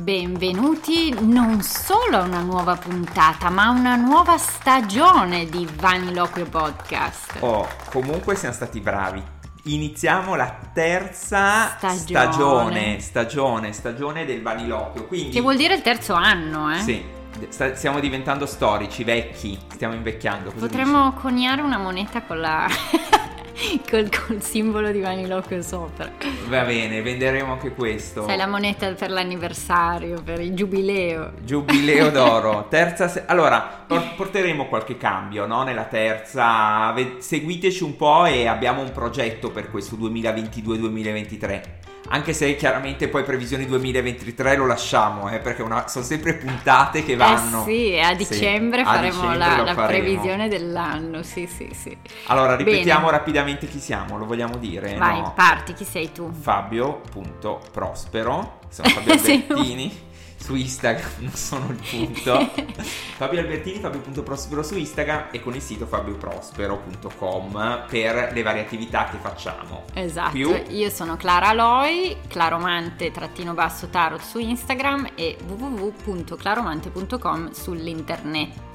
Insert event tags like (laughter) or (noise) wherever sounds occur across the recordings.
Benvenuti non solo a una nuova puntata, ma a una nuova stagione di Vaniloquio Podcast. Oh, comunque siamo stati bravi. Iniziamo la terza Stagione. stagione, stagione, stagione del Vaniloquio. Quindi, Che vuol dire il terzo anno, eh? Sì, sta- stiamo diventando storici, vecchi, stiamo invecchiando. Potremmo coniare una moneta con la... (laughs) col, col simbolo di Vaniloquio sopra. Va bene, venderemo anche questo. Sai, la moneta per l'anniversario, per il giubileo. Giubileo (laughs) d'oro, terza. se- allora, por- porteremo qualche cambio no? nella terza. Ve- seguiteci un po' e abbiamo un progetto per questo 2022-2023. Anche se chiaramente poi previsioni 2023 lo lasciamo, eh, perché una- sono sempre puntate che vanno. Eh sì, a Sì, dicembre a faremo dicembre la, la previsione dell'anno, sì sì sì. Allora, ripetiamo Bene. rapidamente chi siamo, lo vogliamo dire? Vai, no? parti, chi sei tu? Fabio.prospero, sono Fabio. (laughs) Albertini, su Instagram (laughs) non sono il punto. (laughs) Fabio Albertini, Fabio.prospero su Instagram e con il sito fabioprospero.com per le varie attività che facciamo. Esatto, Più? io sono Clara Aloy, claromante trattino basso tarot su Instagram e www.claromante.com sull'internet.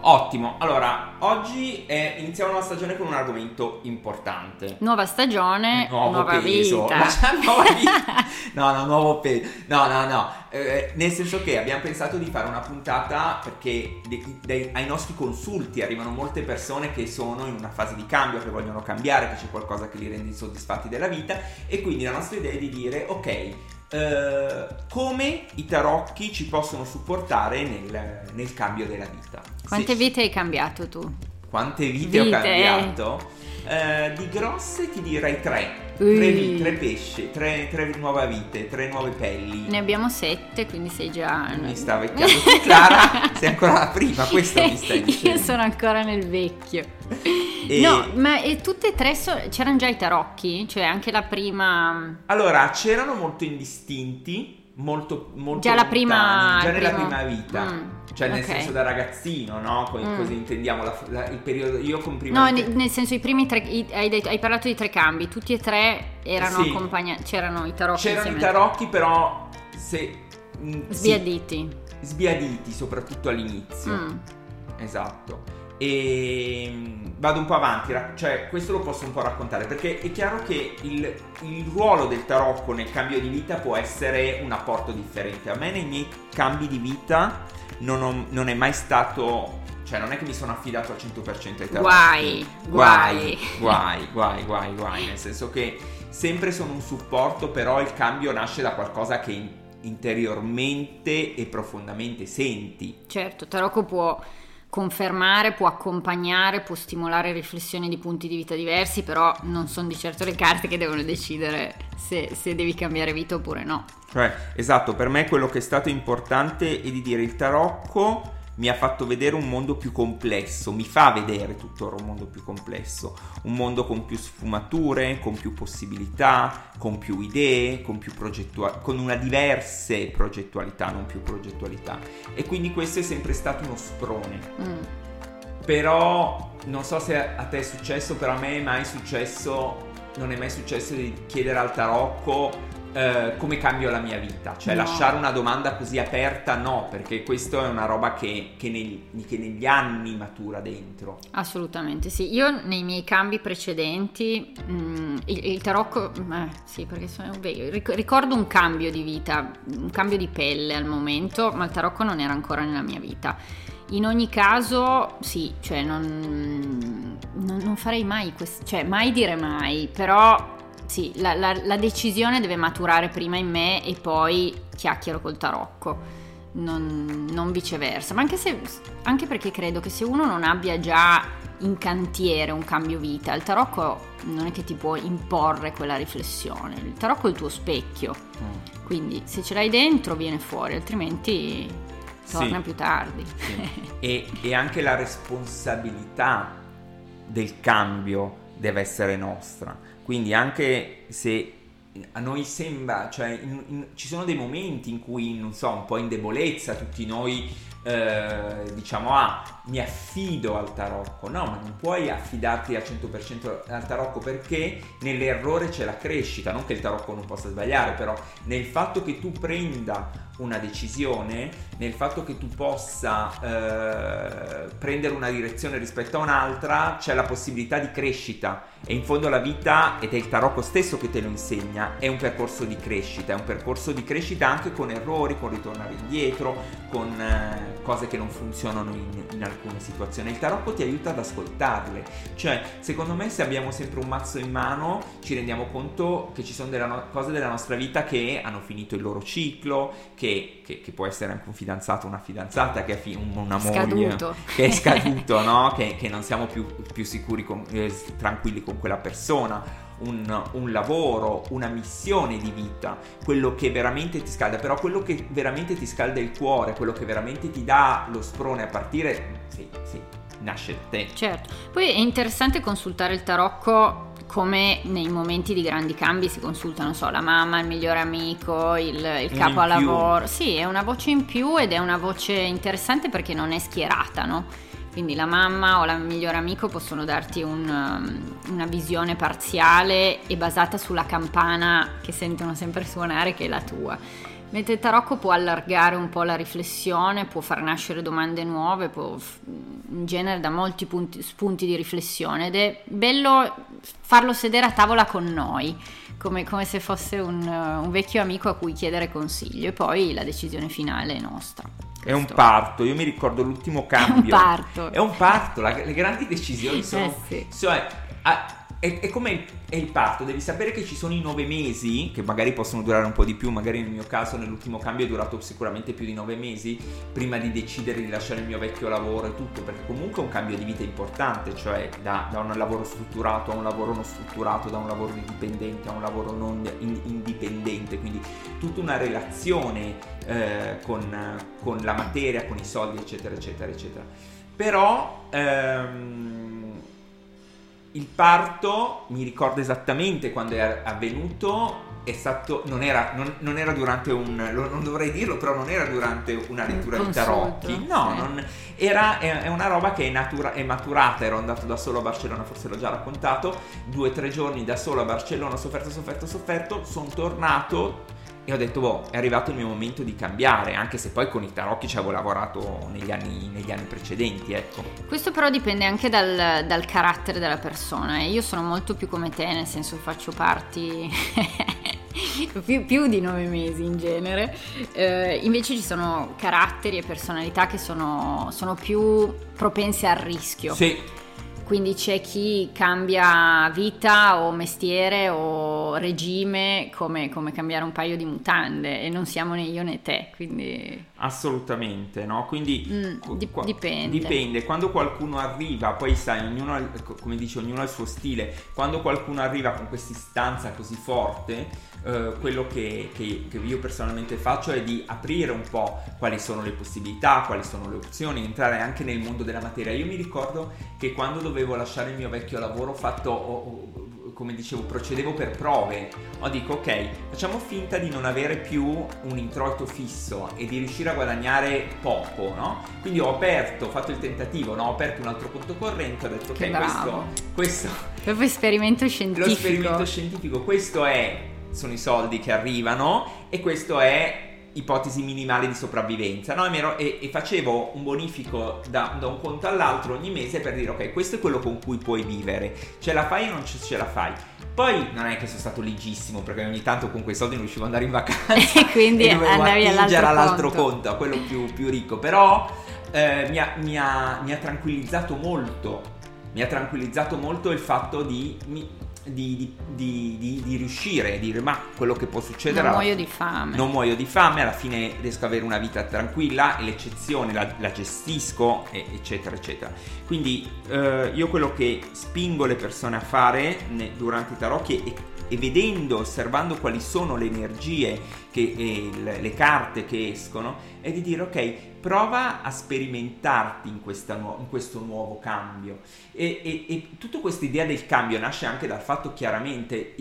Ottimo, allora oggi eh, iniziamo nuova stagione con un argomento importante. Nuova stagione, Nuovo nuova peso. vita. (laughs) Nuova vita. (laughs) No, no, nuovo peso. No, no, no. Eh, nel senso che abbiamo pensato di fare una puntata perché dei- dei- ai nostri consulti arrivano molte persone che sono in una fase di cambio, che vogliono cambiare, che c'è qualcosa che li rende insoddisfatti della vita e quindi la nostra idea è di dire ok. Eh, come i tarocchi ci possono supportare nel, nel cambio della vita? Quante Se- vite hai cambiato tu? quante vite, ho Vite. cambiato? Eh, di grosse ti direi tre. Tre, vi- tre pesci, tre, tre nuove vite, tre nuove pelli. Ne abbiamo sette, quindi sei già... Mi sta (laughs) vecchiando tu, Clara. Sei ancora la prima, questo mi stai dicendo. Io sono ancora nel vecchio. E- No, ma e tutte e tre so- c'erano già i tarocchi? Cioè anche la prima... Allora, c'erano molto indistinti, molto, molto Già la lontani, prima- già nella primo- prima vita. Mm, Cioè, nel ok. senso da ragazzino, no? Co- Mm. Così intendiamo la- la- il periodo. Io con prima No, ne- nel senso i primi tre... i- hai, detto- hai parlato di tre cambi, tutti e tre erano Sì. accompagnati... C'erano i tarocchi C'erano i tarocchi, però. Se. mm, sì, Sbiaditi. sbiaditi, soprattutto all'inizio. Mm. Esatto. E mm, vado un po' avanti, cioè questo lo posso un po' raccontare perché è chiaro che il, il ruolo del tarocco nel cambio di vita può essere un apporto differente. A me nei miei cambi di vita non, ho- non è mai stato, cioè non è che mi sono affidato al 100% ai tarocchi. Guai, guai. guai, guai, guai, guai, nel senso che sempre sono un supporto, però il cambio nasce da qualcosa che in- interiormente e profondamente senti. Certo, Tarocco può confermare, può accompagnare, può stimolare riflessioni di punti di vita diversi, però non sono di certo le carte che devono decidere se, se devi cambiare vita oppure no. Cioè, esatto, per me quello che è stato importante è di dire il tarocco mi ha fatto vedere un mondo più complesso, mi fa vedere tuttora un mondo più complesso, un mondo con più sfumature, con più possibilità, con più idee, con più progettua- con una diverse progettualità, non più progettualità. E quindi questo è sempre stato uno sprone. Mm. Però non so se a te è successo, però a me è mai successo, non è mai successo di chiedere al tarocco eh, come cambio la mia vita. Cioè No. lasciare una domanda così aperta no, perché questo è una roba che, che nel- che negli anni matura dentro. Assolutamente sì. Io nei miei cambi precedenti, mm, il, il tarocco, eh, sì, perché sono vecchio, ric- ricordo un cambio di vita, un cambio di pelle al momento, ma il tarocco non era ancora nella mia vita. In ogni caso, sì, cioè non, non- non farei mai questo, cioè mai dire mai, però sì, la, la- la decisione deve maturare prima in me e poi chiacchiero col tarocco non, non viceversa, ma anche, se, anche perché credo che se uno non abbia già in cantiere un cambio vita, il tarocco non è che ti può imporre quella riflessione, il tarocco è il tuo specchio, quindi se ce l'hai dentro viene fuori, altrimenti torna Sì. più tardi. Sì. (laughs) e, e anche la responsabilità del cambio deve essere nostra. Quindi anche se a noi sembra, cioè in- in- ci sono dei momenti in cui, non so, un po' in debolezza, tutti noi eh, diciamo ah mi affido al tarocco no ma non puoi affidarti al 100% al tarocco perché nell'errore c'è la crescita. Non che il tarocco non possa sbagliare però nel fatto che tu prenda una decisione, nel fatto che tu possa eh, prendere una direzione rispetto a un'altra, c'è la possibilità di crescita. E in fondo la vita, ed è il tarocco stesso che te lo insegna, è un percorso di crescita, è un percorso di crescita anche con errori, con ritornare indietro, con eh, cose che non funzionano in, in alcune situazioni. Il tarocco ti aiuta ad ascoltarle, cioè secondo me se abbiamo sempre un mazzo in mano ci rendiamo conto che ci sono delle no- cose della nostra vita che hanno finito il loro ciclo, che che, che, che, può essere anche un fidanzato, una fidanzata, che è fi- una moglie, scaduto. che è scaduto, (laughs) no? che, che, non siamo più, più sicuri, con, eh, tranquilli con quella persona. Un, un, lavoro, una missione di vita, quello che veramente ti scalda, però quello che veramente ti scalda il cuore, quello che veramente ti dà lo sprone a partire, sì, sì, nasce da te. Certo, poi è interessante consultare il tarocco come nei momenti di grandi cambi si consulta, non so, la mamma, il migliore amico, il, il capo a lavoro. Sì, è una voce in più ed è una voce interessante perché non è schierata, no? Quindi la mamma o il migliore amico possono darti un, um, una visione parziale e basata sulla campana che sentono sempre suonare che è la tua. Mentre tarocco può allargare un po' la riflessione, può far nascere domande nuove, può in genere da molti punti, spunti di riflessione ed è bello farlo sedere a tavola con noi, come, come se fosse un, un, vecchio amico a cui chiedere consiglio e poi la decisione finale è nostra. È un parto, io mi ricordo l'ultimo cambio. (laughs) È un parto. È un parto, la, le grandi decisioni sono... Eh sì. a, è, è come è il parto, devi sapere che ci sono i nove mesi, che magari possono durare un po' di più, magari nel mio caso nell'ultimo cambio è durato sicuramente più di nove mesi, prima di decidere di lasciare il mio vecchio lavoro e tutto, perché comunque è un cambio di vita importante, cioè da, da un lavoro strutturato a un lavoro non strutturato, da un lavoro indipendente a un lavoro non in, indipendente, quindi tutta una relazione eh, con, con, la materia, con i soldi, eccetera, eccetera, eccetera. Però... Ehm, il parto, mi ricordo esattamente quando è avvenuto, è stato, non, era, non, non era durante un, non dovrei dirlo, però non era durante una lettura di tarocchi, no, sì. non, era, è, è, una roba che è, natura, è, maturata, ero andato da solo a Barcellona, forse l'ho già raccontato, due o tre giorni da solo a Barcellona, ho sofferto, sofferto, sofferto, sono tornato e ho detto, boh, è arrivato il mio momento di cambiare, anche se poi con i tarocchi ci avevo lavorato negli anni, negli anni precedenti, ecco. Questo però dipende anche dal, dal carattere della persona. Io sono molto più come te, nel senso faccio parti... (laughs) più, più, di nove mesi in genere. Eh, invece ci sono caratteri e personalità che sono, sono più propense al rischio. Sì quindi c'è chi cambia vita o mestiere o regime come, come, cambiare un paio di mutande e non siamo né io né te, quindi... Assolutamente, no? Quindi mm, di- qua, dipende. Dipende, quando qualcuno arriva, poi sai, ognuno ha, come dice, ognuno ha il suo stile, quando qualcuno arriva con questa istanza così forte, eh, quello che, che, che, io personalmente faccio è di aprire un po' quali sono le possibilità, quali sono le opzioni, entrare anche nel mondo della materia. Io mi ricordo che quando dovevo lasciare il mio vecchio lavoro ho fatto... Ho, ho, come dicevo, procedevo per prove. O dico, ok, facciamo finta di non avere più un introito fisso e di riuscire a guadagnare poco, no? Quindi ho aperto, ho fatto il tentativo, no? Ho aperto un altro conto corrente, ho detto, ok, questo, questo... Proprio esperimento scientifico. Lo esperimento scientifico, questo è sono i soldi che arrivano e questo è ipotesi minimali di sopravvivenza no? e, e, facevo un bonifico da, da, un conto all'altro ogni mese per dire ok questo è quello con cui puoi vivere ce la fai o non ce, ce la fai poi non è che sono stato legissimo perché ogni tanto con quei soldi non riuscivo ad andare in vacanza (laughs) e quindi (laughs) e dovevo andavi all'altro, all'altro conto. conto a quello più, più ricco però eh, mi, ha, mi, ha, mi ha tranquillizzato molto mi ha tranquillizzato molto il fatto di mi, di, di, di, di, riuscire a dire ma quello che può succedere non muoio di fame. Non muoio di fame alla fine riesco ad avere una vita tranquilla e l'eccezione la, la gestisco eccetera eccetera. Quindi eh, io quello che spingo le persone a fare ne, durante i tarocchi e, e vedendo, osservando quali sono le energie che, e le, carte che escono, è di dire ok, prova a sperimentarti in, nu- in questo nuovo cambio. E, e, e tutta questa idea del cambio nasce anche dal fatto chiaramente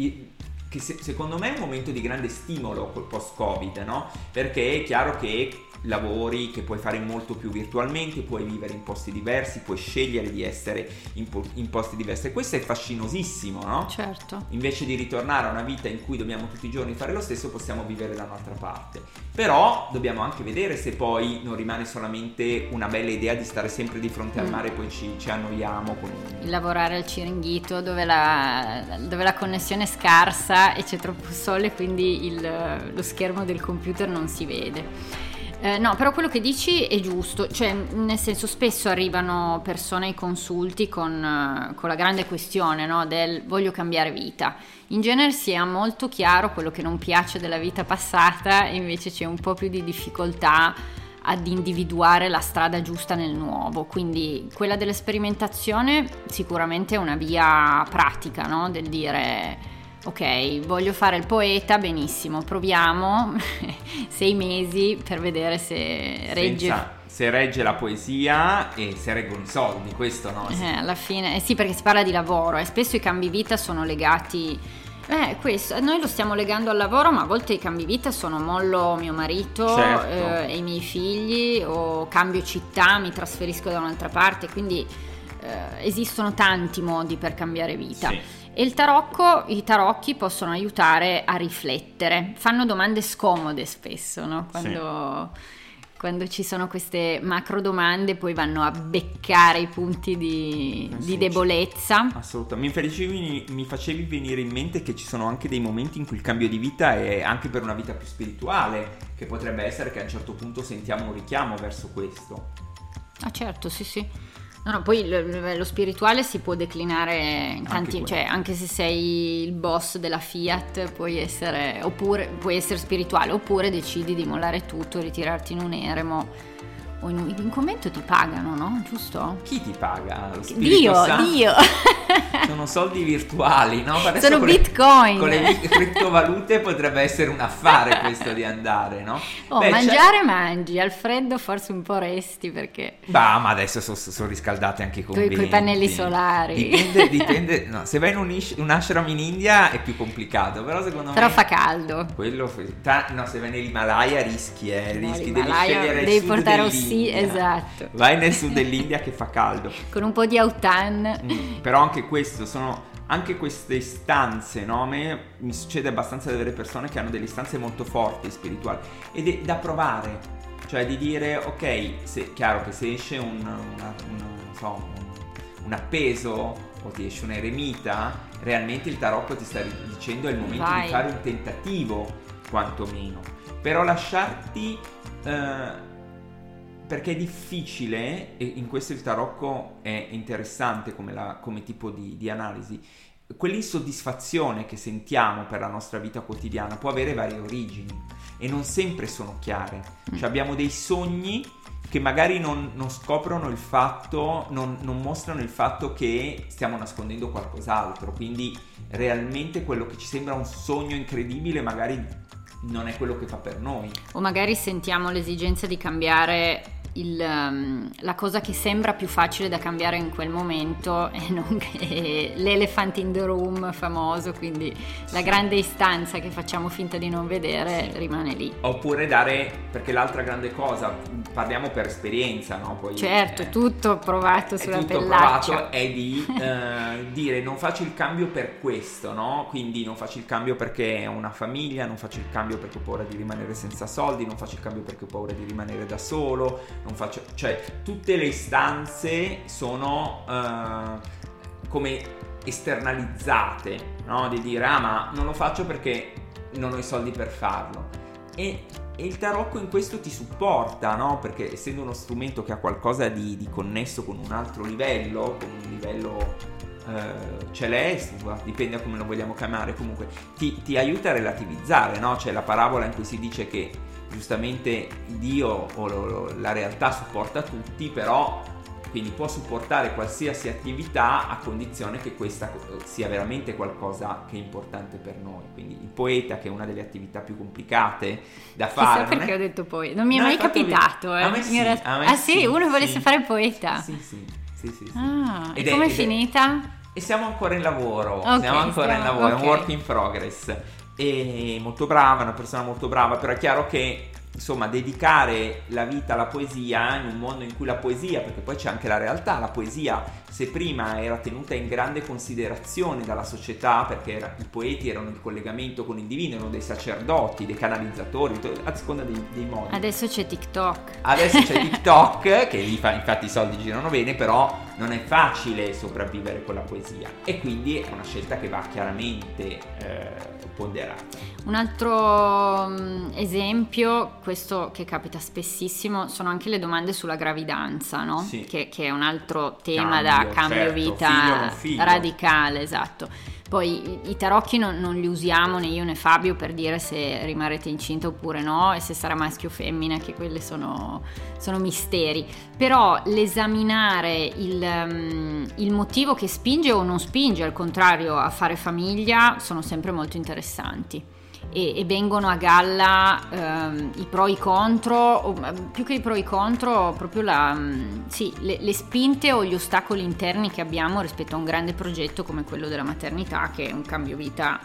che se, secondo me è un momento di grande stimolo col post-Covid, no? Perché è chiaro che lavori che puoi fare molto più virtualmente, puoi vivere in posti diversi, puoi scegliere di essere in, po- in, posti diversi. E questo è fascinosissimo, no? Certo. Invece di ritornare a una vita in cui dobbiamo tutti i giorni fare lo stesso, possiamo vivere da un'altra parte. Però dobbiamo anche vedere se poi non rimane solamente una bella idea di stare sempre di fronte al mm. mare e poi ci, ci annoiamo. Con... Il lavorare al Ciringhito dove la, dove la connessione è scarsa e c'è troppo sole, quindi il, lo schermo del computer non si vede. Eh, no, però quello che dici è giusto, cioè nel senso spesso arrivano persone ai consulti con, eh, con la grande questione no, del voglio cambiare vita. In genere si ha molto chiaro quello che non piace della vita passata e invece c'è un po' più di difficoltà ad individuare la strada giusta nel nuovo. Quindi quella dell'esperimentazione sicuramente è una via pratica, no? del dire ok, voglio fare il poeta, benissimo, proviamo (laughs) sei mesi per vedere se regge. Senza, se regge la poesia e se reggono i soldi, questo no? Eh, alla fine, eh sì, perché si parla di lavoro e spesso i cambi vita sono legati. Eh, questo, noi lo stiamo legando al lavoro, ma a volte i cambi vita sono mollo mio marito certo. eh, e i miei figli, o cambio città, mi trasferisco da un'altra parte, quindi eh, esistono tanti modi per cambiare vita. Sì. E il tarocco, i tarocchi possono aiutare a riflettere, fanno domande scomode spesso, no? Quando, sì. quando ci sono queste macro domande poi vanno a beccare i punti di, eh sì, di debolezza. Assolutamente, mi facevi, mi facevi venire in mente che ci sono anche dei momenti in cui il cambio di vita è anche per una vita più spirituale, che potrebbe essere che a un certo punto sentiamo un richiamo verso questo. Ah certo, sì sì. No, no, poi lo, lo, spirituale si può declinare in tanti, anche, cioè anche se sei il boss della Fiat puoi essere, oppure, puoi essere spirituale, oppure decidi di mollare tutto, ritirarti in un eremo o in, in commento ti pagano, no? Giusto? Chi ti paga? Dio, Santo? Dio! (laughs) Sono soldi virtuali, no? Sono con bitcoin! Le, con le criptovalute potrebbe essere un affare (laughs) questo di andare, no? Oh, Beh, mangiare c'è... mangi, al freddo forse un po' resti perché... Bah, ma adesso sono, sono riscaldate anche con i pannelli solari. Dipende, (laughs) dipende no, se vai in un, ish, un, ashram in India è più complicato, però secondo però me... Però fa caldo. Quello, no, se vai nell'Himalaya rischi, eh, rischi, devi scegliere devi portare un sì, esatto. Vai nel sud dell'India che fa caldo. (laughs) Con un po' di autan. Mm, però anche questo sono anche queste stanze, no? A me mi succede abbastanza di avere persone che hanno delle stanze molto forti spirituali ed è da provare. Cioè di dire, ok, se, chiaro che se esce un, una, un, so, un, un appeso o ti esce un eremita, realmente il tarocco ti sta dicendo è il momento Vai. di fare un tentativo, quantomeno. Però lasciarti... Uh, perché è difficile, e in questo il tarocco è interessante come, la, come tipo di, di, analisi, quell'insoddisfazione che sentiamo per la nostra vita quotidiana può avere varie origini e non sempre sono chiare. Cioè abbiamo dei sogni che magari non, non scoprono il fatto, non, non mostrano il fatto che stiamo nascondendo qualcos'altro, quindi realmente quello che ci sembra un sogno incredibile magari non è quello che fa per noi. O magari sentiamo l'esigenza di cambiare il, um, la cosa che sembra più facile da cambiare in quel momento è, non, è (laughs) l'elephant in the room famoso, quindi la grande istanza che facciamo finta di non vedere sì. rimane lì. Oppure dare, perché l'altra grande cosa, parliamo per esperienza, no? Poi, certo, eh, tutto provato sulla tutto pellaccia. provato è di (laughs) eh, dire non faccio il cambio per questo, no? Quindi non faccio il cambio perché ho una famiglia, non faccio il cambio perché ho paura di rimanere senza soldi, non faccio il cambio perché ho paura di rimanere da solo, non faccio, cioè tutte le istanze sono uh, come esternalizzate, no? Di dire ah ma non lo faccio perché non ho i soldi per farlo. E, e il tarocco in questo ti supporta, no? Perché essendo uno strumento che ha qualcosa di, di connesso con un altro livello, con un livello Uh, celeste, dipende da come lo vogliamo chiamare, comunque ti, ti aiuta a relativizzare, no? C'è la parabola in cui si dice che giustamente Dio o lo, lo, la realtà supporta tutti, però quindi può supportare qualsiasi attività a condizione che questa sia veramente qualcosa che è importante per noi. Quindi il poeta, che è una delle attività più complicate da fare. Chissà perché ho detto poeta, non mi è mai capitato. Eh. A me sì, realtà... a me ah sì, sì uno sì. volesse fare poeta. Sì, sì. sì, sì, Ah, e, e come è finita? E siamo ancora in lavoro, okay, siamo ancora stiamo, in lavoro, okay. è un work in progress. E molto brava, una persona molto brava, però è chiaro che insomma, dedicare la vita alla poesia in un mondo in cui la poesia, perché poi c'è anche la realtà, la poesia se prima era tenuta in grande considerazione dalla società perché era, i poeti erano in collegamento con il divino, erano dei sacerdoti, dei canalizzatori, a seconda dei, dei modi. Adesso c'è TikTok. Adesso c'è (laughs) TikTok, che infatti i soldi girano bene, però non è facile sopravvivere con la poesia e quindi è una scelta che va chiaramente eh, ponderata. Un altro um, esempio, questo che capita spessissimo, sono anche le domande sulla gravidanza, no? sì. che, che, è un altro tema cambio, da cambio certo. vita figlio. radicale, esatto. Poi i tarocchi non, non, li usiamo né io né Fabio per dire se rimarrete incinta oppure no e se sarà maschio o femmina, che quelli sono, sono misteri. Però l'esaminare il, um, il motivo che spinge o non spinge al contrario a fare famiglia sono sempre molto interessanti e, e vengono a galla ehm, i pro e i contro, o, più che i pro e i contro, proprio la, mm, sì, le, le, spinte o gli ostacoli interni che abbiamo rispetto a un grande progetto come quello della maternità, che è un cambio vita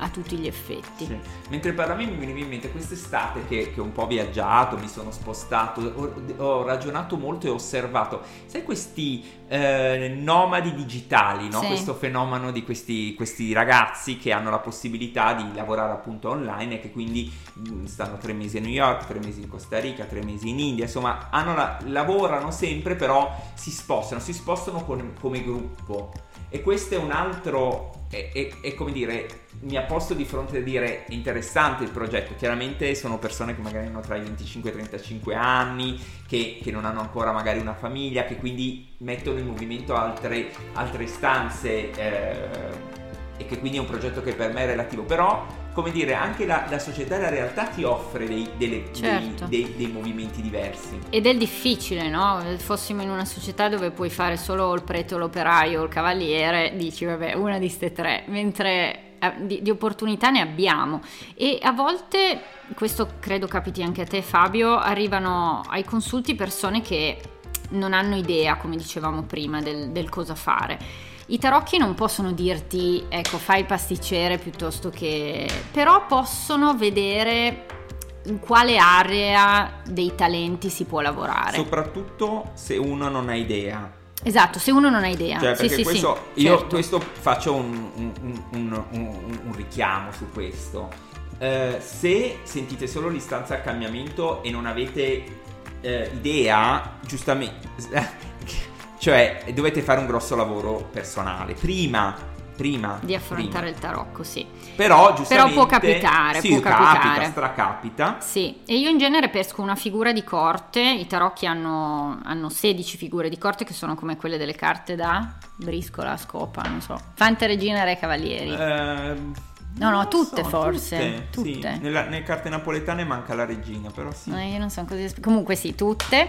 a tutti gli effetti. Sì. Mentre parlavi mi veniva in mente quest'estate che, che ho un po' viaggiato, mi sono spostato, ho, ho ragionato molto e ho osservato, sai questi eh, nomadi digitali, no? sì. questo fenomeno di questi, questi, ragazzi che hanno la possibilità di lavorare appunto online e che quindi mm, stanno tre mesi a New York, tre mesi in Costa Rica, tre mesi in India, insomma la, lavorano sempre però si spostano, si spostano con, come gruppo e questo è un altro è, è, è, come dire, mi ha posto di fronte a dire interessante il progetto. Chiaramente sono persone che magari hanno tra i 25 e i 35 anni, che, che, non hanno ancora magari una famiglia, che quindi mettono in movimento altre, altre stanze eh, e che quindi è un progetto che per me è relativo. Però come dire, anche la, la, società e la realtà ti offre dei, delle, certo. dei, dei, dei, movimenti diversi. Ed è difficile, no? Fossimo in una società dove puoi fare solo il prete, l'operaio o il cavaliere, dici vabbè, una di queste tre, mentre eh, di, di, opportunità ne abbiamo e a volte, questo credo capiti anche a te Fabio, arrivano ai consulti persone che non hanno idea, come dicevamo prima, del, del cosa fare i tarocchi non possono dirti, ecco, fai pasticcere piuttosto che... però possono vedere in quale area dei talenti si può lavorare. Soprattutto se uno non ha idea. Esatto, se uno non ha idea. Cioè, sì, sì, questo, sì, io certo. questo faccio un, un, un, un richiamo su questo. Eh, se sentite solo l'istanza al cambiamento e non avete eh, idea, giustamente cioè, dovete fare un grosso lavoro personale. Prima, prima di affrontare prima. il tarocco, sì. Però, giustamente, Però può capitare, sì, può capita, capitare. stracapita. Sì, e io in genere pesco una figura di corte, i tarocchi hanno, hanno 16 figure di corte che sono come quelle delle carte da briscola, scopa, non so. Fante, regina, re, cavalieri. Eh... No, no, tutte so, forse. Tutte. tutte. Sì. Nella, nelle carte napoletane manca la regina, però sì. No, io non sono così. Comunque sì, tutte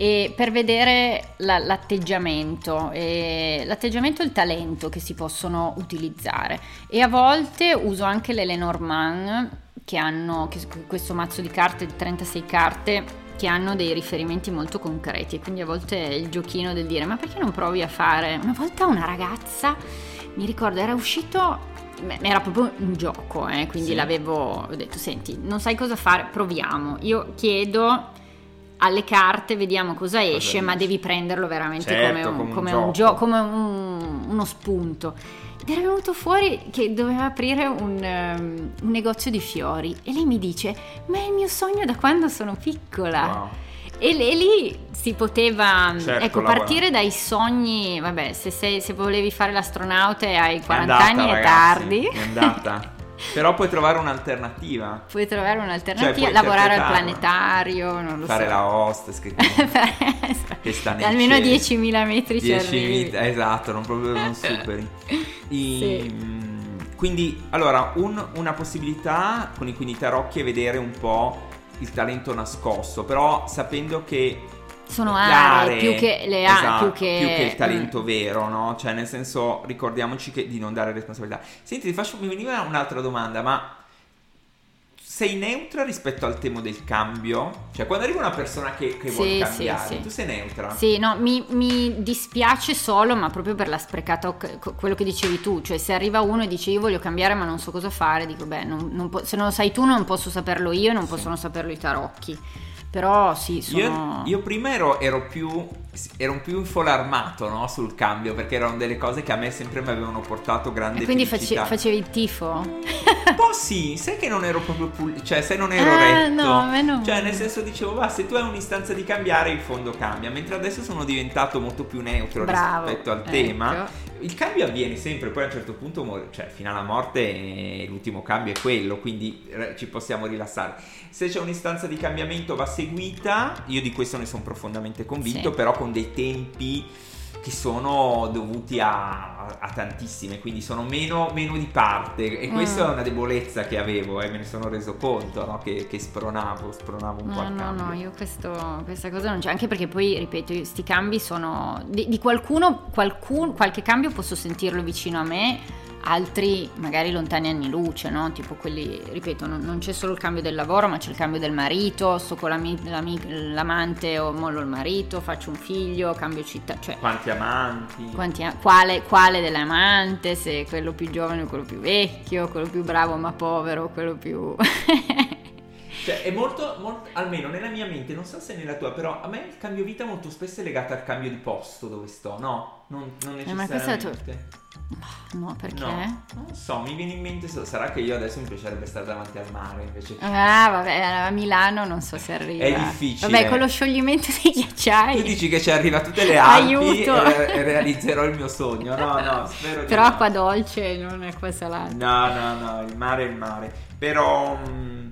e per vedere la, l'atteggiamento, e l'atteggiamento e il talento che si possono utilizzare. E a volte uso anche le Lenormand che hanno che questo mazzo di carte, di 36 carte, che hanno dei riferimenti molto concreti e quindi a volte è il giochino del dire ma perché non provi a fare? Una volta una ragazza, mi ricordo, era uscito era proprio un gioco, eh, quindi sì. l'avevo ho detto senti, non sai cosa fare, proviamo. Io chiedo alle carte, vediamo cosa esce, cosa ma devi prenderlo veramente certo, come, un, come, un, gioco, come un, uno spunto. Ed era venuto fuori che doveva aprire un, um, un, negozio di fiori e lei mi dice, ma è il mio sogno da quando sono piccola. Wow. E lì, lì, si poteva certo, ecco, partire dai sogni, vabbè, se, sei, se, volevi fare l'astronauta e hai 40 andata, anni è tardi. È andata. (laughs) Però puoi trovare un'alternativa. Puoi trovare un'alternativa, cioè, lavorare al planetario, non lo fare so. la hostess (laughs) che, che sta nel Almeno 10.000 metri 10.000, esatto, non proprio non superi. (laughs) Sì. Mm, quindi, allora, un, una possibilità con i quindi tarocchi è vedere un po' il talento nascosto, però sapendo che sono aree più che le aree esatto, più, che... più che il talento mm. vero, no? Cioè, nel senso, ricordiamoci che, di non dare responsabilità. Senti, ti faccio, mi veniva un'altra domanda, ma sei neutra rispetto al tema del cambio? Cioè, quando arriva una persona che, che sì, vuole cambiare, sì, sì. tu sei neutra? Sì, no, mi, mi, dispiace solo, ma proprio per la sprecata, quello che dicevi tu, cioè se arriva uno e dice io voglio cambiare ma non so cosa fare, dico beh, non, non po- se non lo sai tu non posso saperlo io e non possono saperlo i tarocchi. Però sì, sono... Io, io prima ero, ero, più, ero più infolarmato no? sul cambio perché erano delle cose che a me sempre mi avevano portato grande e quindi face, facevi il tifo? Un po' sì, sai che non ero proprio pulito, cioè se non ero ah, retto. No, a me no. Cioè nel senso dicevo, va, se tu hai un'istanza di cambiare il fondo cambia, mentre adesso sono diventato molto più neutro Bravo, rispetto al ecco. tema. Il cambio avviene sempre, poi a un certo punto, cioè fino alla morte l'ultimo cambio è quello, quindi eh, ci possiamo rilassare. Se c'è un'istanza di cambiamento va seguita, io di questo ne sono profondamente convinto, sì. però con dei tempi che sono dovuti a, a tantissime, quindi sono meno, meno, di parte e questa mm. è una debolezza che avevo e eh, me ne sono reso conto, no? che, che, spronavo, spronavo un no, po' al no, cambio. No, io questo, questa cosa non c'è, anche perché poi, ripeto, questi cambi sono... Di, di qualcuno, qualcun, qualche cambio posso sentirlo vicino a me, altri magari lontani anni luce, no? Tipo quelli, ripeto, non, non, c'è solo il cambio del lavoro, ma c'è il cambio del marito, sto con l'amante o mollo il marito, faccio un figlio, cambio città, cioè... Quanti amanti? Quanti, quale, quale dell'amante, se quello più giovane o quello più vecchio, quello più bravo ma povero, quello più... (laughs) Cioè, è molto, molto, almeno nella mia mente, non so se nella tua, però a me il cambio vita molto spesso è legato al cambio di posto dove sto, no? Non, non necessariamente. Eh, No, perché? No, non so, mi viene in mente, sarà che io adesso mi piacerebbe stare davanti al mare invece. Ah, vabbè, a Milano non so se arriva. È difficile. Vabbè, con lo scioglimento dei ghiacciai. Tu dici che ci arriva tutte le Alpi e, e, realizzerò il mio sogno. No, no, spero Però di acqua dolce, non acqua salata. No, no, no, il mare è il mare. Però... Mh... Mm,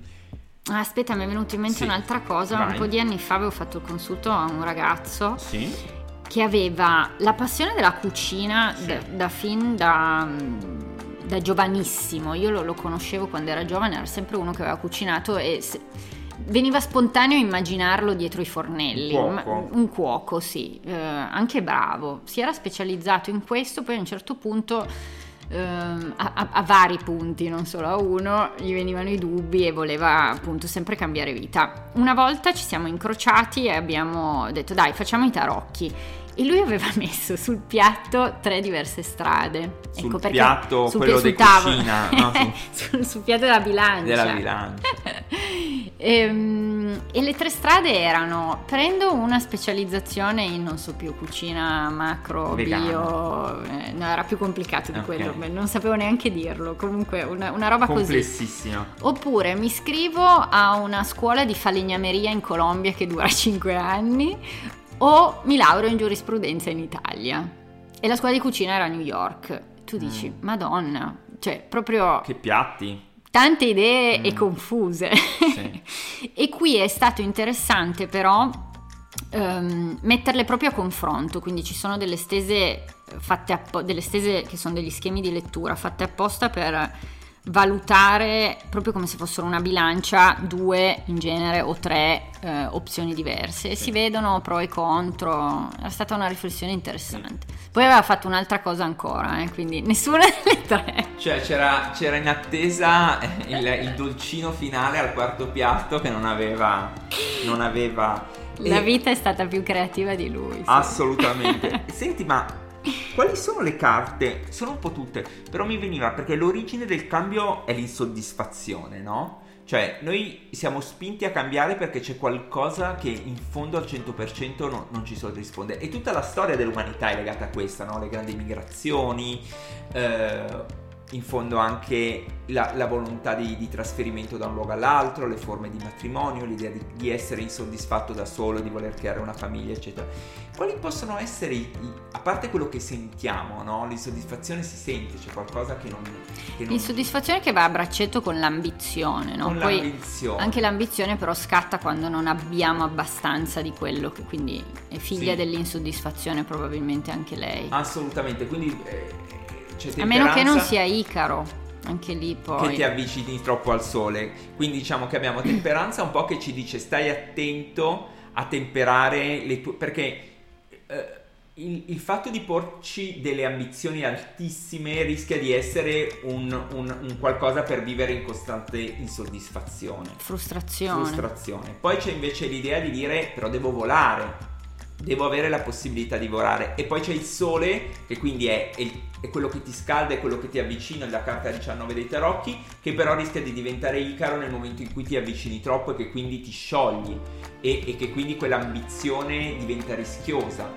ah, aspetta, mi è venuto in mente sì. un'altra cosa. Vai. Un po' di anni fa avevo fatto il consulto a un ragazzo. Sì che aveva la passione della cucina sì. da, da, fin da, da giovanissimo. Io lo, lo, conoscevo quando era giovane, era sempre uno che aveva cucinato e se, veniva spontaneo immaginarlo dietro i fornelli. Un cuoco, un cuoco sì, eh, anche bravo. Si era specializzato in questo, poi a un certo punto. Uh, a, a, vari punti, non solo a uno, gli venivano i dubbi e voleva appunto sempre cambiare vita. Una volta ci siamo incrociati e abbiamo detto dai facciamo i tarocchi e lui aveva (laughs) messo sul piatto tre diverse strade. Sul ecco piatto, sul, quello di cucina, no, (laughs) sul, sul, piatto della bilancia. Della bilancia. e, (laughs) ehm, e, le tre strade erano: prendo una specializzazione in non so più cucina macro, Vegano. bio, eh, no, era più complicato di okay. quello, non sapevo neanche dirlo. Comunque, una, una roba Complessissima. così. Oppure mi iscrivo a una scuola di falegnameria in Colombia che dura (laughs) 5 anni o mi laureo in giurisprudenza in Italia. E la scuola di cucina era a New York. Tu dici, mm. madonna, cioè proprio... Che piatti! Tante idee mm. e confuse. Sì. (laughs) e qui è stato interessante però um, metterle proprio a confronto, quindi ci sono delle stese fatte appo- delle stese che sono degli schemi di lettura fatte apposta per valutare proprio come se fossero una bilancia due in genere o tre eh, opzioni diverse. E si vedono pro e contro. È stata una riflessione interessante. Poi aveva fatto un'altra cosa ancora eh, quindi nessuna delle (laughs) tre. Cioè c'era, c'era in attesa il, il, dolcino finale al quarto piatto che non aveva non aveva. La e... vita è stata più creativa di lui sì. assolutamente. (laughs) Senti ma quali sono le carte? Sono un po' tutte, però mi veniva perché l'origine del cambio è l'insoddisfazione, no? Cioè, noi siamo spinti a cambiare perché c'è qualcosa che in fondo al 100% no, non ci soddisfonde. E tutta la storia dell'umanità è legata a questa, no? Le grandi migrazioni, eh, in fondo anche la, la volontà di, di, trasferimento da un luogo all'altro, le forme di matrimonio, l'idea di, di, essere insoddisfatto da solo, di voler creare una famiglia, eccetera. Quali possono essere, i, i, a parte quello che sentiamo, no? l'insoddisfazione si sente, c'è qualcosa che non... Che non... L'insoddisfazione che va a braccetto con l'ambizione, no? Con Poi l'ambizione. Anche l'ambizione però scatta quando non abbiamo abbastanza di quello, che quindi è figlia sì. dell'insoddisfazione probabilmente anche lei. Assolutamente, quindi... Eh, a meno che non sia Icaro. Anche lì poi. Che ti avvicini troppo al sole. Quindi diciamo che abbiamo temperanza un po' che ci dice stai attento a temperare le tue. Perché eh, il, il, fatto di porci delle ambizioni altissime rischia di essere un, un, un, qualcosa per vivere in costante insoddisfazione. Frustrazione. Frustrazione. Poi c'è invece l'idea di dire però devo volare, devo avere la possibilità di volare. E poi c'è il sole, che quindi è, è, è quello che ti scalda, è quello che ti avvicina, la carta 19 dei tarocchi, che però rischia di diventare Icaro nel momento in cui ti avvicini troppo e che quindi ti sciogli e, e che quindi quell'ambizione diventa rischiosa.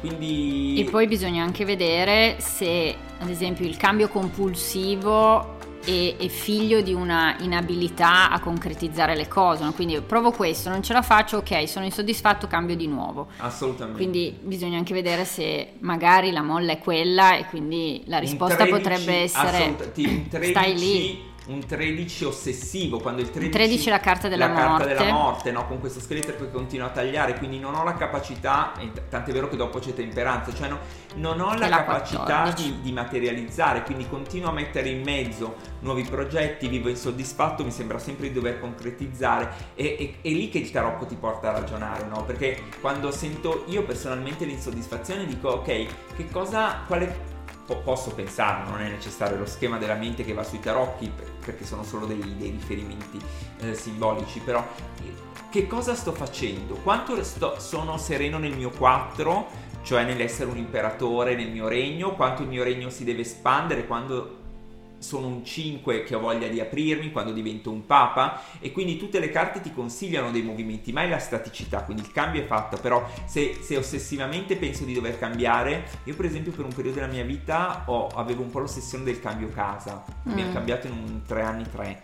Quindi... E poi bisogna anche vedere se, ad esempio, il cambio compulsivo è, è figlio di una inabilità a concretizzare le cose. No? Quindi provo questo, non ce la faccio, ok, sono insoddisfatto, cambio di nuovo. Assolutamente. Quindi bisogna anche vedere se magari la molla è quella e quindi la risposta 13, potrebbe essere... 13, stai lì un 13 ossessivo, quando il 13, 13 è la carta della la morte, carta della morte no? con questo scheletro che continua a tagliare, quindi non ho la capacità, tant'è vero che dopo c'è temperanza, cioè no, non ho la, la capacità di, di, materializzare, quindi continuo a mettere in mezzo nuovi progetti, vivo insoddisfatto, mi sembra sempre di dover concretizzare, e, è lì che il tarocco ti porta a ragionare, no? perché quando sento io personalmente l'insoddisfazione dico ok, che cosa, quale posso pensare, non è necessario lo schema della mente che va sui tarocchi perché sono solo dei, dei riferimenti eh, simbolici, però eh, che cosa sto facendo? Quanto sto, sono sereno nel mio 4, cioè nell'essere un imperatore nel mio regno, quanto il mio regno si deve espandere, quando sono un 5 che ho voglia di aprirmi quando divento un papa e quindi tutte le carte ti consigliano dei movimenti, mai la staticità, quindi il cambio è fatto, però se, se ossessivamente penso di dover cambiare, io per esempio per un periodo della mia vita ho, avevo un po' l'ossessione del cambio casa, mm. mi ha cambiato in un 3 anni 3.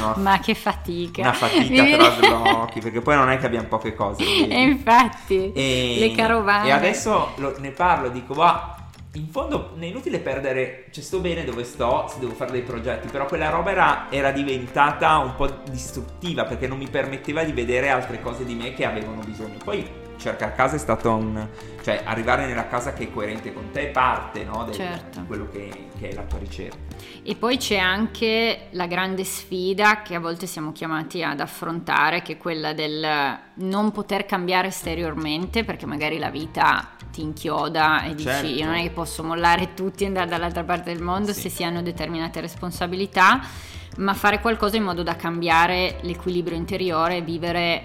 No, (laughs) Ma che fatica! Una fatica tra sblocchi, perché poi non è che abbiamo poche cose. (laughs) E infatti, e, le carovane. E adesso lo, ne parlo, dico, va, in fondo è inutile perdere, cioè sto bene dove sto, se devo fare dei progetti, però quella roba era, era, diventata un po' distruttiva perché non mi permetteva di vedere altre cose di me che avevano bisogno. Poi cercare casa è stato un... cioè arrivare nella casa che è coerente con te è parte no, del, certo. di quello che, che, è la tua ricerca. E poi c'è anche la grande sfida che a volte siamo chiamati ad affrontare, che è quella del non poter cambiare esteriormente perché magari la vita ti inchioda e dici certo. io non è che posso mollare tutti e andare dall'altra parte del mondo sì. se si hanno determinate responsabilità, ma fare qualcosa in modo da cambiare l'equilibrio interiore e vivere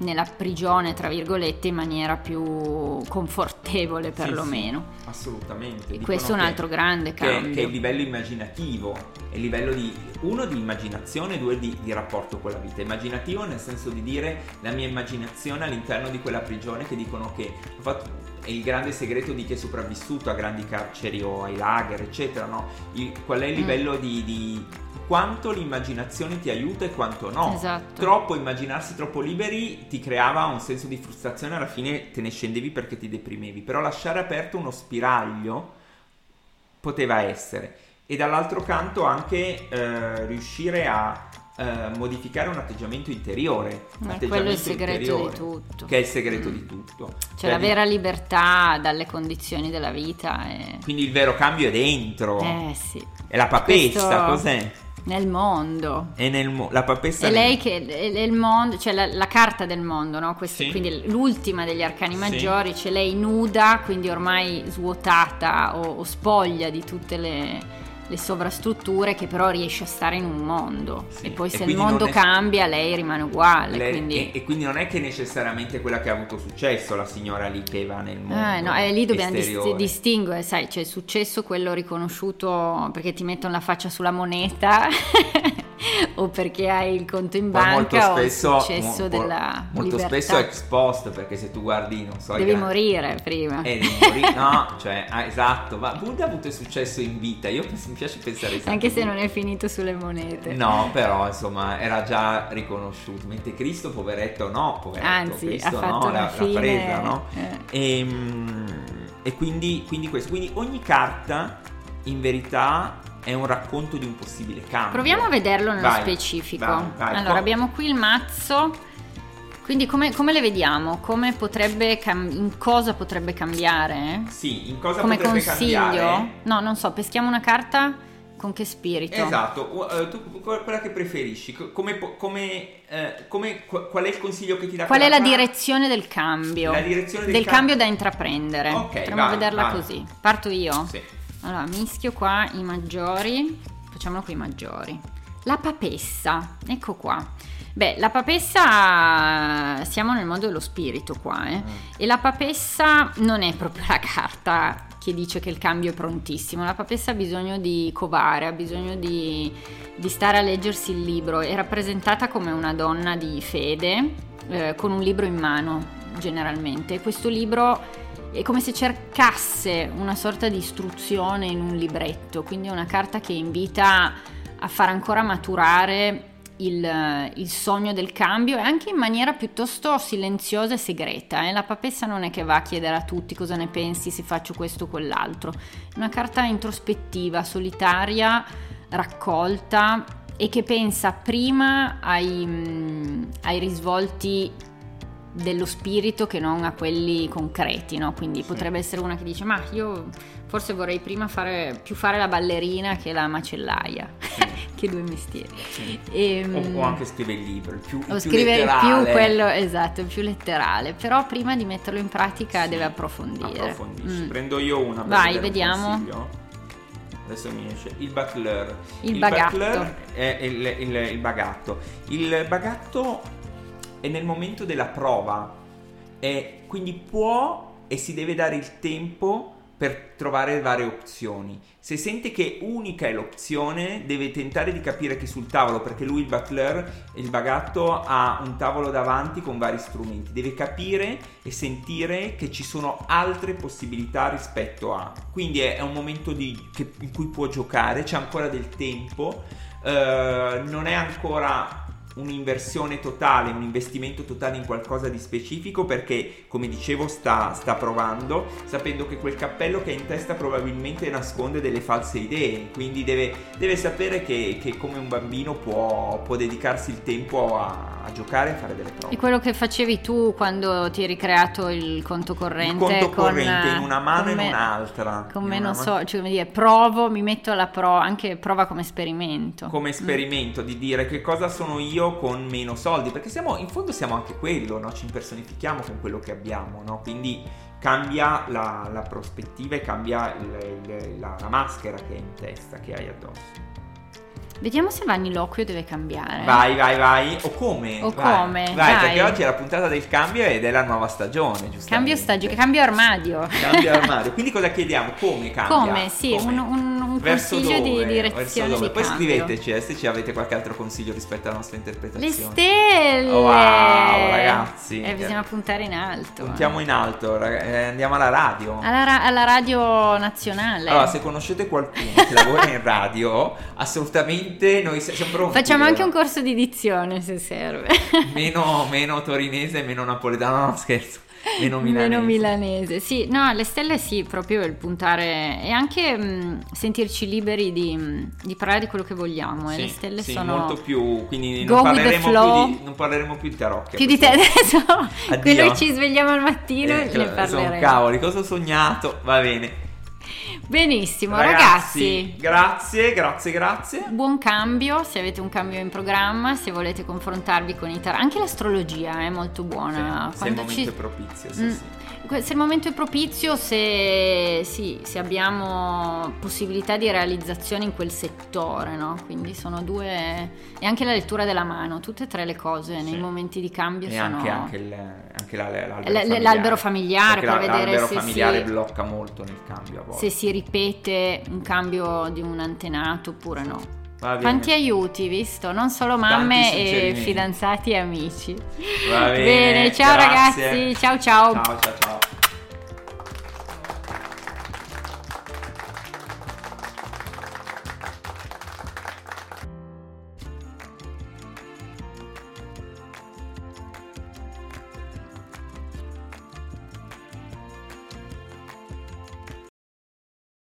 nella prigione, tra virgolette, in maniera più confortevole perlomeno. Sì, sì, assolutamente. E questo è un altro grande cambio. Che, che è il livello immaginativo, è il livello di, uno di immaginazione, due di, di, rapporto con la vita. Immaginativo nel senso di dire la mia immaginazione all'interno di quella prigione che dicono che ho fatto, è il grande segreto di chi è sopravvissuto a grandi carceri o ai lager, eccetera, no? Il, qual è il mm. livello mm. di, di quanto l'immaginazione ti aiuta e quanto no. Esatto. Troppo immaginarsi troppo liberi ti creava un senso di frustrazione, alla fine te ne scendevi perché ti deprimevi, però lasciare aperto uno spiraglio poteva essere. E dall'altro canto anche eh, riuscire a eh, modificare un atteggiamento interiore. Ma quello è il segreto di tutto. Che è il segreto mm. di tutto. Cioè, cioè la di... vera libertà dalle condizioni della vita. È... Quindi il vero cambio è dentro. Eh sì. È la papessa, Questo... cos'è? Nel mondo. E nel mo- la papessa. È lei che è il mondo, cioè la, la, carta del mondo, no? Questo, sì. Quindi l'ultima degli arcani maggiori, sì. c'è lei nuda, quindi ormai svuotata o, o spoglia di tutte le le sovrastrutture che però riesce a stare in un mondo sì. e poi se e il mondo è... cambia lei rimane uguale lei, quindi... e, e, quindi non è che necessariamente quella che ha avuto successo la signora lì che va nel mondo eh, no, eh, lì dobbiamo dis- distinguere sai c'è il successo quello riconosciuto perché ti mettono la faccia sulla moneta (laughs) o perché hai il conto in banca spesso, o il successo mo, della molto libertà. spesso ex post perché se tu guardi non so devi morire prima. eh, devi morire (laughs) no cioè ah, esatto ma Buddha ha avuto successo in vita. Io mi piace pensare anche se non è finito sulle monete. No però insomma era già riconosciuto. Mentre Cristo poveretto no poveretto anzi Cristo, ha fatto no, l'ha, fine... l'ha presa no? eh. e, ehm, e quindi, quindi questo quindi ogni carta in verità è un racconto di un possibile cambio. Proviamo a vederlo nello vai, specifico. Vai, vai, allora, abbiamo qui il mazzo. Quindi come, come le vediamo? Come potrebbe cam- in cosa potrebbe cambiare? Sì, in cosa come potrebbe consiglio? cambiare? No, non so, peschiamo una carta con che spirito? Esatto, uh, tu quella che preferisci, come, come, eh, come, qual è il consiglio che ti dà? Qual è la direzione del cambio? La direzione del, del cambio da intraprendere. Ok, Potremmo vederla così. Parto io? Sì. Allora, mischio qua i maggiori, facciamolo con i maggiori. La papessa, ecco qua. Beh, la papessa, siamo nel mondo dello spirito qua, eh? Mm. E la papessa non è proprio la carta che dice che il cambio è prontissimo. La papessa ha bisogno di covare, ha bisogno di, di stare a leggersi il libro. È rappresentata come una donna di fede, eh, con un libro in mano, generalmente. Questo libro è come se cercasse una sorta di istruzione in un libretto, quindi è una carta che invita a far ancora maturare il, il, sogno del cambio e anche in maniera piuttosto silenziosa e segreta. Eh? La papessa non è che va a chiedere a tutti cosa ne pensi se faccio questo o quell'altro. È una carta introspettiva, solitaria, raccolta e che pensa prima ai, mh, ai risvolti dello spirito che non a quelli concreti, no? Quindi sì. potrebbe essere una che dice ma io forse vorrei prima fare più fare la ballerina che la macellaia, sì. (laughs) che due mestieri. Sì. E, o, o, anche scrivere il libro, il più, o più scrivere letterale. più quello, esatto, più letterale, però prima di metterlo in pratica deve approfondire. Approfondisci. Mm. Prendo io una Vai, vediamo. Adesso mi esce il butler. Il, il bagatto. Butler è il, il, il bagatto. Il bagatto è nel momento della prova e quindi può e si deve dare il tempo per trovare varie opzioni. Se sente che unica è l'opzione, deve tentare di capire che sul tavolo, perché lui il butler, il bagatto, ha un tavolo davanti con vari strumenti, deve capire e sentire che ci sono altre possibilità rispetto a. Quindi è, un momento di, che, in cui può giocare, c'è ancora del tempo, eh, non è ancora un'inversione totale, un investimento totale in qualcosa di specifico perché, come dicevo, sta, sta, provando, sapendo che quel cappello che ha in testa probabilmente nasconde delle false idee, quindi deve, deve sapere che, che, come un bambino può, può dedicarsi il tempo a, a, giocare e fare delle prove. E quello che facevi tu quando ti eri creato il conto corrente? Il conto con, corrente in una mano e in un'altra. Con me non so, cioè come dire, provo, mi metto alla prova, anche prova come esperimento. Come esperimento mm. di dire che cosa sono io con meno soldi, perché siamo, in fondo siamo anche quello, no? ci impersonifichiamo con quello che abbiamo, no? quindi cambia la, la prospettiva e cambia il, il, la, la maschera che hai in testa, che hai addosso. Vediamo se Vanniloquio deve cambiare. Vai, vai, vai. O come? O vai. come? Vai, vai, perché oggi è la puntata del cambio ed è la nuova stagione, giusto? Cambio stagione, cambio armadio. Cambio (laughs) armadio. Quindi cosa chiediamo? Come cambia? Come? Sì, come? Un, un, un Verso consiglio dove? di direzione Verso di Poi cambio. scriveteci eh, se ci avete qualche altro consiglio rispetto alla nostra interpretazione. Le stelle! Wow, ragazzi. Eh, bisogna puntare in alto. Puntiamo in alto, rag- eh, andiamo alla radio. Alla, ra- alla radio nazionale. Allora, se conoscete qualcuno che lavora in radio, (laughs) assolutamente noi siamo pronti. Facciamo anche un corso di dizione se serve. (laughs) Meno, meno torinese, meno napoletano, no scherzo. Meno milanese. Meno milanese, sì, no, le stelle sì, proprio il puntare e anche mh, sentirci liberi di, mh, di, parlare di quello che vogliamo. Sì, e le stelle sì, sono molto più, quindi non parleremo, più di, non parleremo più di tarocchi. più di te adesso. Quello ci svegliamo al mattino Eh, ne sono parleremo. cavoli, cosa ho sognato? Va bene. Benissimo, Ragazzi, ragazzi. grazie, grazie, grazie. Buon cambio, se avete un cambio in programma, se volete confrontarvi con i tarocchi, anche l'astrologia è molto buona. Sì, se il Quando momento ci- è propizio, sì, Mm. sì. Se il momento è propizio, se, sì, se abbiamo possibilità di realizzazione in quel settore, no? Quindi sono due... E anche la lettura della mano, tutte e tre le cose nei Sì. momenti di cambio E sono... anche, anche, il- anche la- l'albero, familiare. l'albero familiare, per la- vedere l'albero se familiare si- blocca molto nel cambio a volte. se si ripete un cambio di un antenato oppure no. Bene. Quanti aiuti, visto? Non solo mamme e fidanzati e amici. Va bene, ciao grazie. ragazzi, ciao ciao. Ciao, ciao, ciao.